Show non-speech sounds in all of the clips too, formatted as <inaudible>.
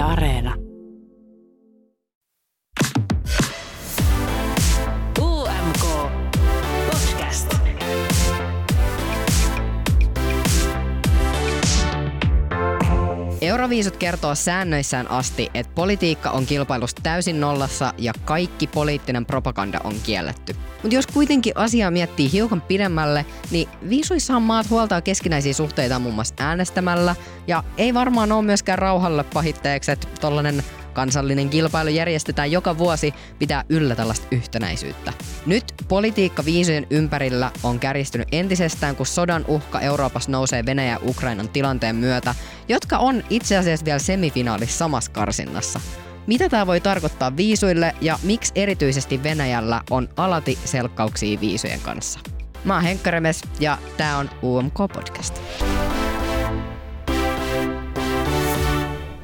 Areena. Euroviisut kertoo säännöissään asti, että politiikka on kilpailusta täysin nollassa ja kaikki poliittinen propaganda on kielletty. Mutta jos kuitenkin asiaa miettii hiukan pidemmälle, niin viisuissahan maat huoltaa keskinäisiä suhteita muun muassa äänestämällä, ja ei varmaan ole myöskään rauhalle pahitteeksi, että tollanen kansallinen kilpailu järjestetään joka vuosi pitää yllä tällaista yhtenäisyyttä. Nyt politiikka viisujen ympärillä on kärjistynyt entisestään, kun sodan uhka Euroopassa nousee Venäjä ja Ukrainan tilanteen myötä, jotka on itse asiassa vielä semifinaalissa samassa karsinnassa. Mitä tämä voi tarkoittaa viisuille ja miksi erityisesti Venäjällä on alati selkkauksia viisujen kanssa? Mä oon Henkka Remes ja tää on UMK Podcast.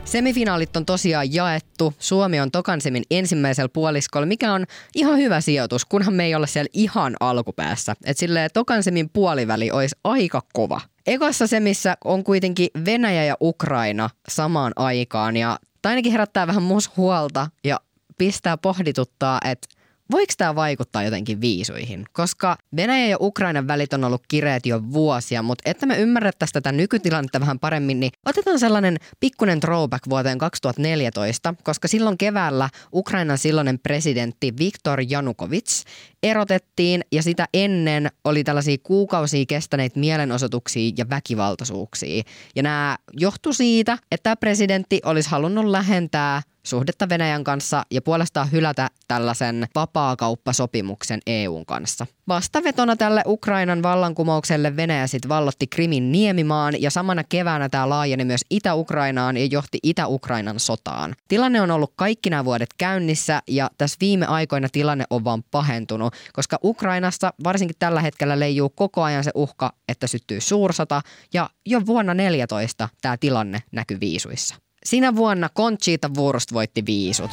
Semifinaalit on tosiaan jaettu. Suomi on Tokansemin ensimmäisellä puoliskolla, mikä on ihan hyvä sijoitus, kunhan me ei ole siellä ihan alkupäässä. Et silleen Tokansemin puoliväli olisi aika kova. Ekassa semissä on kuitenkin Venäjä ja Ukraina samaan aikaan ja ainakin herättää vähän mus huolta ja pistää pohdituttaa, että voiko tämä vaikuttaa jotenkin viisuihin? Koska Venäjä ja Ukrainan välit on ollut kireet jo vuosia, mutta että me ymmärrettäisiin tätä nykytilannetta vähän paremmin, niin otetaan sellainen pikkunen throwback vuoteen 2014, koska silloin keväällä Ukrainan silloinen presidentti Viktor Janukovic erotettiin ja sitä ennen oli tällaisia kuukausia kestäneitä mielenosoituksia ja väkivaltaisuuksia. Ja nämä johtu siitä, että presidentti olisi halunnut lähentää suhdetta Venäjän kanssa ja puolestaan hylätä tällaisen vapaakauppasopimuksen EUn kanssa. Vastavetona tälle Ukrainan vallankumoukselle Venäjä sitten vallotti Krimin niemimaan ja samana keväänä tämä laajeni myös Itä-Ukrainaan ja johti Itä-Ukrainan sotaan. Tilanne on ollut kaikki nämä vuodet käynnissä ja tässä viime aikoina tilanne on vaan pahentunut, koska Ukrainassa varsinkin tällä hetkellä leijuu koko ajan se uhka, että syttyy suursota ja jo vuonna 14 tämä tilanne näkyy viisuissa. Sinä vuonna Conchita Wurst voitti viisut.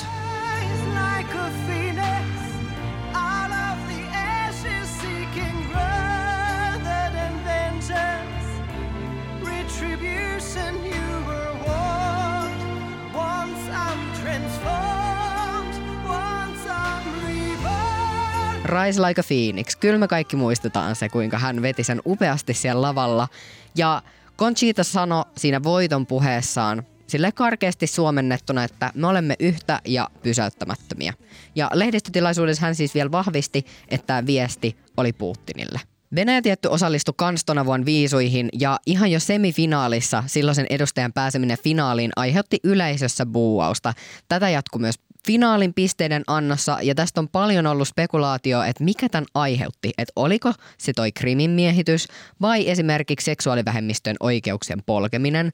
Rise Like a Phoenix. Kyllä me kaikki muistetaan se, kuinka hän veti sen upeasti siellä lavalla. Ja Conchita sanoi siinä voiton puheessaan sille karkeasti suomennettuna, että me olemme yhtä ja pysäyttämättömiä. Ja lehdistötilaisuudessa hän siis vielä vahvisti, että tämä viesti oli Putinille. Venäjä tietty osallistui kans tona viisuihin ja ihan jo semifinaalissa silloisen edustajan pääseminen finaaliin aiheutti yleisössä buuausta. Tätä jatkui myös finaalin pisteiden annossa ja tästä on paljon ollut spekulaatio, että mikä tämän aiheutti. Että oliko se toi krimin miehitys vai esimerkiksi seksuaalivähemmistön oikeuksien polkeminen.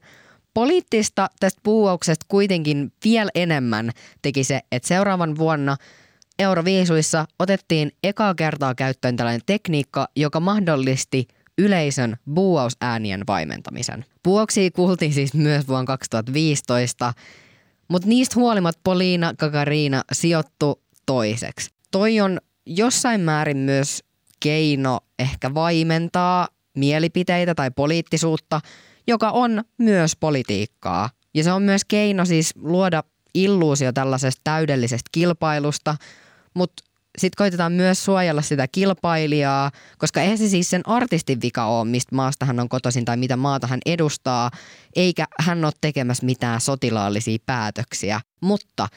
Poliittista tästä buuauksesta kuitenkin vielä enemmän teki se, että seuraavan vuonna Euroviisuissa otettiin ekaa kertaa käyttöön tällainen tekniikka, joka mahdollisti yleisön buuausäänien vaimentamisen. Buauksia kuultiin siis myös vuonna 2015, mutta niistä huolimatta Polina Gagarina sijoittu toiseksi. Toi on jossain määrin myös keino ehkä vaimentaa mielipiteitä tai poliittisuutta, joka on myös politiikkaa. Ja se on myös keino siis luoda illuusio tällaisesta täydellisestä kilpailusta, mutta sitten koitetaan myös suojella sitä kilpailijaa, koska eihän se siis sen artistin vika ole, mistä maasta hän on kotoisin tai mitä maata hän edustaa, eikä hän ole tekemässä mitään sotilaallisia päätöksiä. Mutta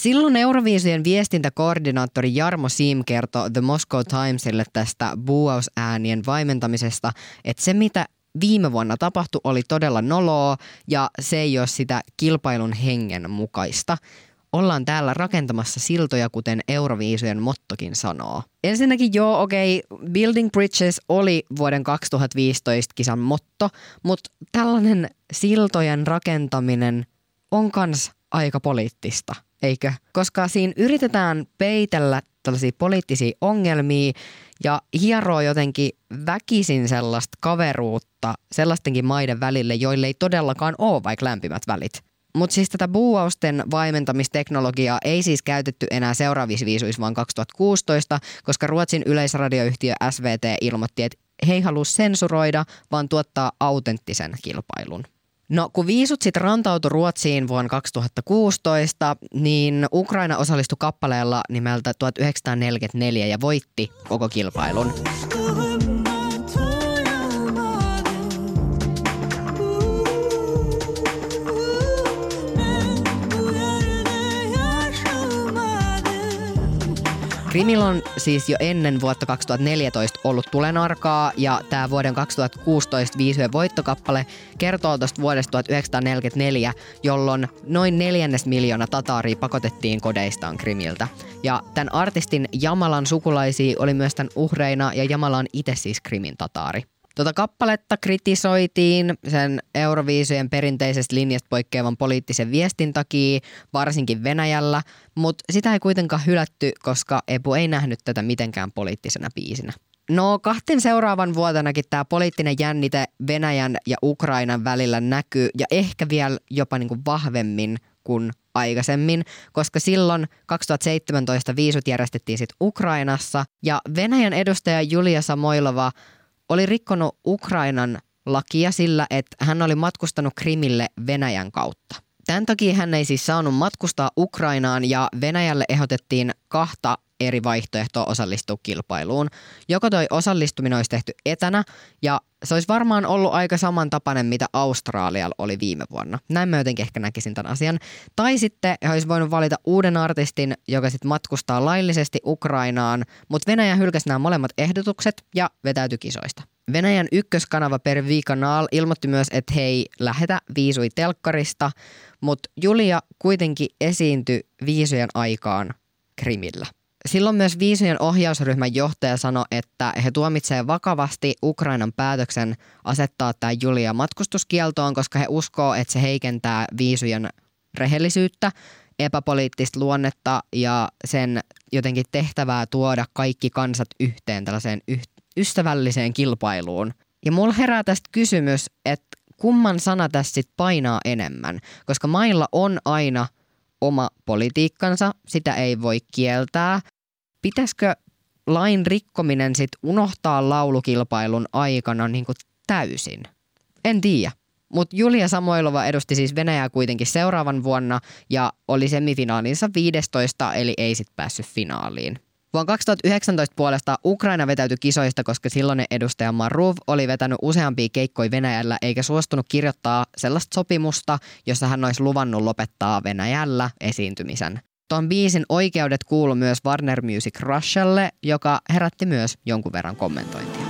Silloin Euroviisujen viestintäkoordinaattori Jarmo Siim kertoi The Moscow Timesille tästä buuausäänien vaimentamisesta, että se mitä viime vuonna tapahtui oli todella noloa ja se ei ole sitä kilpailun hengen mukaista. Ollaan täällä rakentamassa siltoja, kuten Euroviisujen mottokin sanoo. Ensinnäkin joo, okei, okay, Building Bridges oli vuoden 2015 kisan motto, mutta tällainen siltojen rakentaminen on kans aika poliittista, eikö? Koska siinä yritetään peitellä tällaisia poliittisia ongelmia ja hieroo jotenkin väkisin sellaista kaveruutta sellaistenkin maiden välille, joille ei todellakaan ole vaikka lämpimät välit. Mutta siis tätä buuausten vaimentamisteknologiaa ei siis käytetty enää seuraavissa viisuissa vaan 2016, koska Ruotsin yleisradioyhtiö SVT ilmoitti, että he ei halua sensuroida, vaan tuottaa autenttisen kilpailun. No kun viisut sitten rantautui Ruotsiin vuonna 2016, niin Ukraina osallistui kappaleella nimeltä 1944 ja voitti koko kilpailun. Krimillä on siis jo ennen vuotta 2014 ollut tulenarkaa ja tämä vuoden 2016 viisujen voittokappale kertoo tuosta vuodesta 1944, jolloin noin neljännes miljoona tataaria pakotettiin kodeistaan Krimiltä. Ja tämän artistin Jamalan sukulaisia oli myös tämän uhreina ja Jamala on itse siis Krimin tataari. Tota kappaletta kritisoitiin sen Euroviisujen perinteisestä linjasta poikkeavan poliittisen viestin takia, varsinkin Venäjällä, mutta sitä ei kuitenkaan hylätty, koska Epu ei nähnyt tätä mitenkään poliittisena biisinä. No kahten seuraavan vuotenakin tämä poliittinen jännite Venäjän ja Ukrainan välillä näkyy ja ehkä vielä jopa niinku vahvemmin kuin aikaisemmin, koska silloin 2017 viisut järjestettiin sitten Ukrainassa ja Venäjän edustaja Julia Samoilova oli rikkonut Ukrainan lakia sillä, että hän oli matkustanut Krimille Venäjän kautta. Tämän takia hän ei siis saanut matkustaa Ukrainaan ja Venäjälle ehdotettiin kahta eri vaihtoehtoa osallistua kilpailuun. Joko toi osallistuminen olisi tehty etänä ja se olisi varmaan ollut aika samantapainen, mitä Australialla oli viime vuonna. Näin mä jotenkin ehkä näkisin tämän asian. Tai sitten he olisi voinut valita uuden artistin, joka sitten matkustaa laillisesti Ukrainaan, mutta Venäjä hylkäsi nämä molemmat ehdotukset ja vetäytyi kisoista. Venäjän ykköskanava per Kanal ilmoitti myös, että hei, lähetä viisui telkkarista, mutta Julia kuitenkin esiintyi viisujen aikaan Krimillä. Silloin myös viisujen ohjausryhmän johtaja sanoi, että he tuomitsevat vakavasti Ukrainan päätöksen asettaa tämä Julia matkustuskieltoon, koska he uskoo, että se heikentää viisujen rehellisyyttä, epäpoliittista luonnetta ja sen jotenkin tehtävää tuoda kaikki kansat yhteen tällaiseen ystävälliseen kilpailuun. Ja mulla herää tästä kysymys, että kumman sana tässä sit painaa enemmän, koska mailla on aina oma politiikkansa, sitä ei voi kieltää, pitäisikö lain rikkominen sit unohtaa laulukilpailun aikana niin kuin täysin? En tiedä. Mutta Julia Samoilova edusti siis Venäjää kuitenkin seuraavan vuonna ja oli semifinaalinsa 15, eli ei sitten päässyt finaaliin. Vuonna 2019 puolesta Ukraina vetäytyi kisoista, koska silloinen edustaja Maruv oli vetänyt useampia keikkoja Venäjällä eikä suostunut kirjoittaa sellaista sopimusta, jossa hän olisi luvannut lopettaa Venäjällä esiintymisen. Tuon biisin oikeudet kuulu myös Warner Music Russialle, joka herätti myös jonkun verran kommentointia.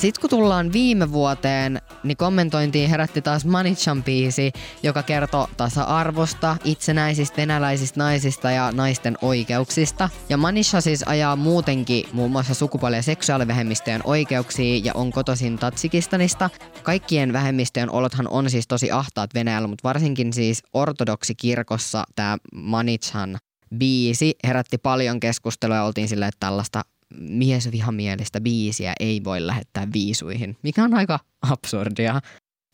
Sitten kun tullaan viime vuoteen, niin kommentointiin herätti taas Manichan biisi, joka kertoo tasa-arvosta, itsenäisistä venäläisistä naisista ja naisten oikeuksista. Ja Manisha siis ajaa muutenkin muun muassa sukupuoli- ja seksuaalivähemmistöjen oikeuksia ja on kotoisin Tatsikistanista. Kaikkien vähemmistöjen olothan on siis tosi ahtaat Venäjällä, mutta varsinkin siis ortodoksikirkossa tämä Manichan biisi herätti paljon keskustelua ja oltiin silleen, että tällaista miesvihamielistä biisiä ei voi lähettää viisuihin, mikä on aika absurdia.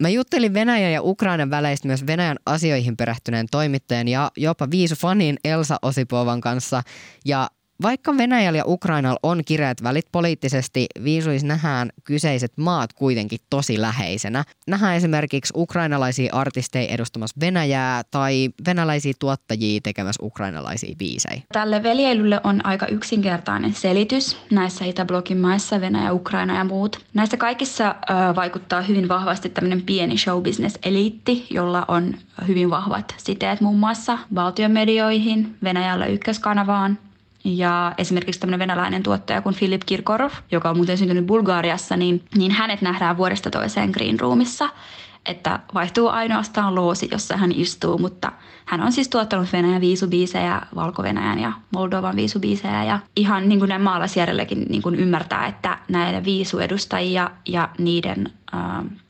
Mä juttelin Venäjän ja Ukrainan väleistä myös Venäjän asioihin perehtyneen toimittajan ja jopa viisufanin Elsa Osipovan kanssa. Ja vaikka Venäjällä ja Ukrainalla on kireät välit poliittisesti, viisuis nähdään kyseiset maat kuitenkin tosi läheisenä. Nähdään esimerkiksi ukrainalaisia artisteja edustamassa Venäjää tai venäläisiä tuottajia tekemässä ukrainalaisia biisejä. Tälle veljeilylle on aika yksinkertainen selitys näissä Itäblokin maissa, Venäjä, Ukraina ja muut. Näissä kaikissa ö, vaikuttaa hyvin vahvasti tämmöinen pieni showbusiness-eliitti, jolla on hyvin vahvat siteet muun muassa valtiomedioihin, Venäjällä ykköskanavaan. Ja esimerkiksi tämmöinen venäläinen tuottaja kuin Filip Kirkorov, joka on muuten syntynyt Bulgaariassa, niin, niin hänet nähdään vuodesta toiseen Green Roomissa että vaihtuu ainoastaan loosi, jossa hän istuu, mutta hän on siis tuottanut Venäjän viisubiisejä, Valko-Venäjän ja Moldovan viisubiisejä ja ihan niin kuin näin maalaisjärjelläkin niin kuin ymmärtää, että näiden viisuedustajia ja niiden ä,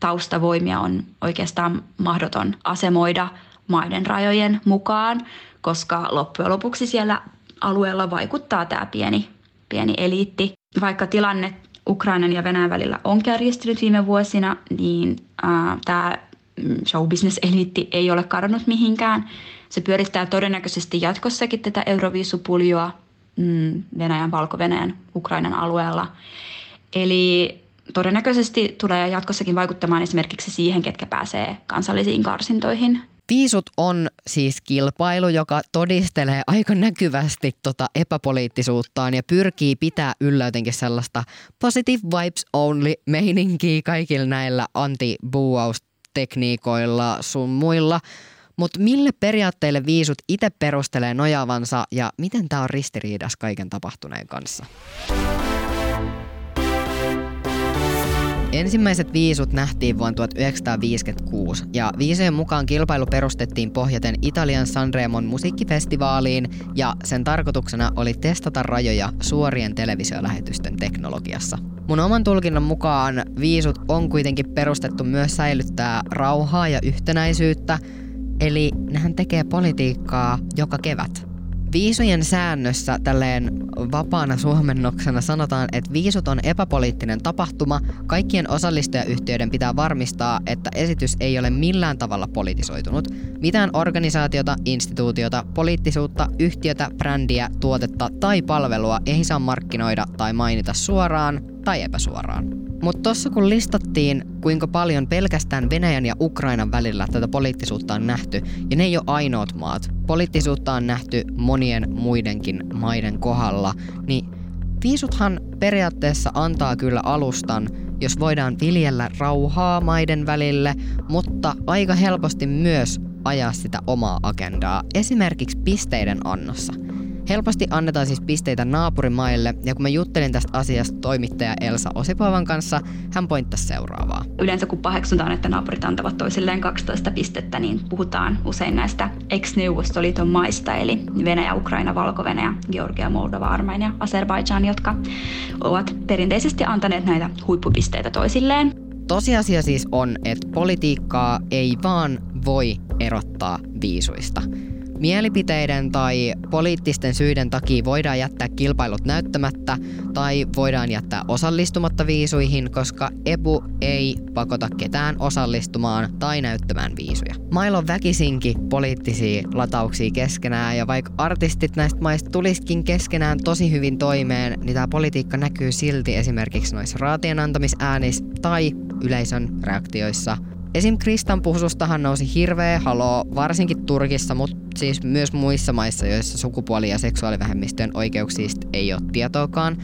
taustavoimia on oikeastaan mahdoton asemoida maiden rajojen mukaan, koska loppujen lopuksi siellä alueella vaikuttaa tämä pieni, pieni eliitti. Vaikka tilanne Ukrainan ja Venäjän välillä on kärjistynyt viime vuosina, niin äh, tämä showbusiness-eliitti ei ole kadonnut mihinkään. Se pyörittää todennäköisesti jatkossakin tätä Euroviisupuljoa mm, Venäjän, Valko-Venäjän, Ukrainan alueella. Eli todennäköisesti tulee jatkossakin vaikuttamaan esimerkiksi siihen, ketkä pääsee kansallisiin karsintoihin. Viisut on siis kilpailu, joka todistelee aika näkyvästi tota epäpoliittisuuttaan ja pyrkii pitää yllä jotenkin sellaista positive vibes only meininkiä kaikilla näillä anti tekniikoilla sun muilla. Mutta mille periaatteille viisut itse perustelee nojaavansa ja miten tämä on ristiriidas kaiken tapahtuneen kanssa? Ensimmäiset viisut nähtiin vuonna 1956 ja viisojen mukaan kilpailu perustettiin pohjaten Italian Sanremon musiikkifestivaaliin ja sen tarkoituksena oli testata rajoja suorien televisiolähetysten teknologiassa. Mun oman tulkinnan mukaan viisut on kuitenkin perustettu myös säilyttää rauhaa ja yhtenäisyyttä, eli nehän tekee politiikkaa joka kevät. Viisujen säännössä tälleen vapaana suomennoksena sanotaan, että viisut on epäpoliittinen tapahtuma. Kaikkien osallistujayhtiöiden pitää varmistaa, että esitys ei ole millään tavalla politisoitunut. Mitään organisaatiota, instituutiota, poliittisuutta, yhtiötä, brändiä, tuotetta tai palvelua ei saa markkinoida tai mainita suoraan tai epäsuoraan. Mutta tuossa kun listattiin, kuinka paljon pelkästään Venäjän ja Ukrainan välillä tätä poliittisuutta on nähty, ja ne ei ole ainoat maat. Poliittisuutta on nähty monien muidenkin maiden kohdalla, niin viisuthan periaatteessa antaa kyllä alustan, jos voidaan viljellä rauhaa maiden välille, mutta aika helposti myös ajaa sitä omaa agendaa, esimerkiksi pisteiden annossa – Helposti annetaan siis pisteitä naapurimaille, ja kun mä juttelin tästä asiasta toimittaja Elsa Osipovan kanssa, hän pointtasi seuraavaa. Yleensä kun paheksutaan, että naapurit antavat toisilleen 12 pistettä, niin puhutaan usein näistä ex-Neuvostoliiton maista, eli Venäjä, Ukraina, Valko-Venäjä, Georgia, Moldova, Armenia, Azerbaijan, jotka ovat perinteisesti antaneet näitä huippupisteitä toisilleen. Tosiasia siis on, että politiikkaa ei vaan voi erottaa viisuista. Mielipiteiden tai poliittisten syiden takia voidaan jättää kilpailut näyttämättä tai voidaan jättää osallistumatta viisuihin, koska EPU ei pakota ketään osallistumaan tai näyttämään viisuja. Mailla on väkisinkin poliittisia latauksia keskenään ja vaikka artistit näistä maista tulisikin keskenään tosi hyvin toimeen, niin tämä politiikka näkyy silti esimerkiksi noissa raatien antamisäänissä tai yleisön reaktioissa Esim. Kristan puhusustahan nousi hirveä haloo, varsinkin Turkissa, mutta siis myös muissa maissa, joissa sukupuoli- ja seksuaalivähemmistöjen oikeuksista ei ole tietoakaan.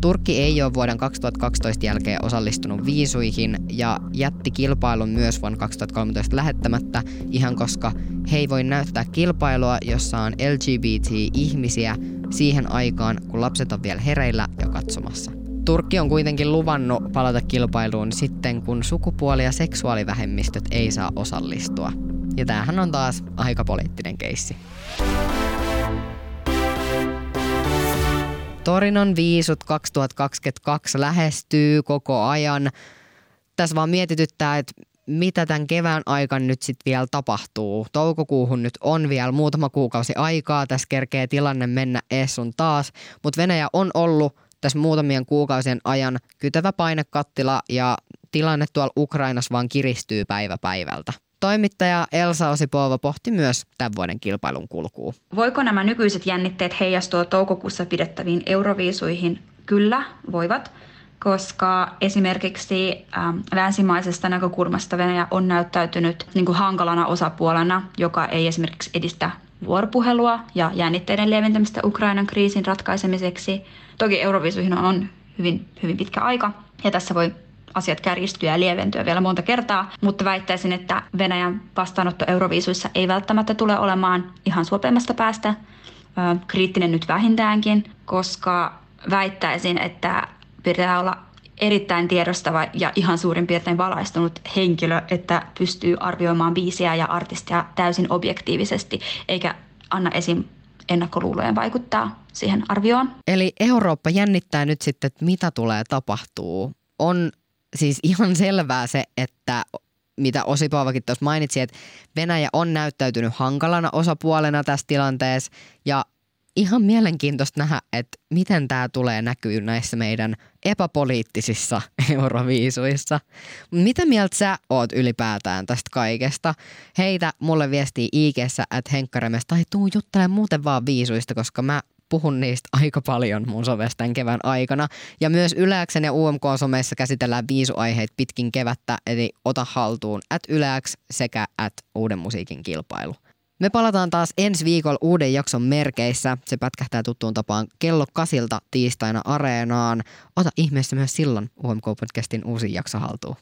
Turkki ei ole vuoden 2012 jälkeen osallistunut viisuihin ja jätti kilpailun myös vuonna 2013 lähettämättä ihan koska he ei voi näyttää kilpailua, jossa on LGBT-ihmisiä siihen aikaan, kun lapset on vielä hereillä ja katsomassa. Turkki on kuitenkin luvannut palata kilpailuun sitten, kun sukupuoli- ja seksuaalivähemmistöt ei saa osallistua. Ja tämähän on taas aika poliittinen keissi. Torinon viisut 2022 lähestyy koko ajan. Tässä vaan mietityttää, että mitä tämän kevään aikana nyt sitten vielä tapahtuu. Toukokuuhun nyt on vielä muutama kuukausi aikaa. Tässä kerkee tilanne mennä ees sun taas. Mutta Venäjä on ollut tässä muutamien kuukausien ajan kytevä painekattila ja tilanne tuolla Ukrainassa vaan kiristyy päivä päivältä. Toimittaja Elsa Osipova pohti myös tämän vuoden kilpailun kulkuun. Voiko nämä nykyiset jännitteet heijastua toukokuussa pidettäviin euroviisuihin? Kyllä, voivat koska esimerkiksi ähm, länsimaisesta näkökulmasta Venäjä on näyttäytynyt niin kuin hankalana osapuolena, joka ei esimerkiksi edistä vuoropuhelua ja jännitteiden lieventämistä Ukrainan kriisin ratkaisemiseksi. Toki Euroviisuihin on hyvin, hyvin pitkä aika ja tässä voi asiat kärjistyä ja lieventyä vielä monta kertaa, mutta väittäisin, että Venäjän vastaanotto Euroviisuissa ei välttämättä tule olemaan ihan suopeammasta päästä, kriittinen nyt vähintäänkin, koska väittäisin, että pitää olla erittäin tiedostava ja ihan suurin piirtein valaistunut henkilö, että pystyy arvioimaan biisiä ja artistia täysin objektiivisesti, eikä anna esim. ennakkoluulojen vaikuttaa siihen arvioon. Eli Eurooppa jännittää nyt sitten, että mitä tulee tapahtuu. On siis ihan selvää se, että mitä Osipovakin tuossa mainitsi, että Venäjä on näyttäytynyt hankalana osapuolena tässä tilanteessa ja ihan mielenkiintoista nähdä, että miten tämä tulee näkyy näissä meidän epäpoliittisissa <laughs> euroviisuissa. Mitä mieltä sä oot ylipäätään tästä kaikesta? Heitä mulle viestii ig että Henkkaremes tai tuu juttelemaan muuten vaan viisuista, koska mä puhun niistä <laughs> aika paljon mun somessa tämän kevään aikana. Ja myös Yleäksen ja UMK-someissa käsitellään viisuaiheet pitkin kevättä, eli ota haltuun at Yleäks sekä at Uuden musiikin kilpailu. Me palataan taas ensi viikolla uuden jakson merkeissä. Se pätkähtää tuttuun tapaan kello kasilta tiistaina areenaan. Ota ihmeessä myös silloin UMK-podcastin uusi jakso haltuun.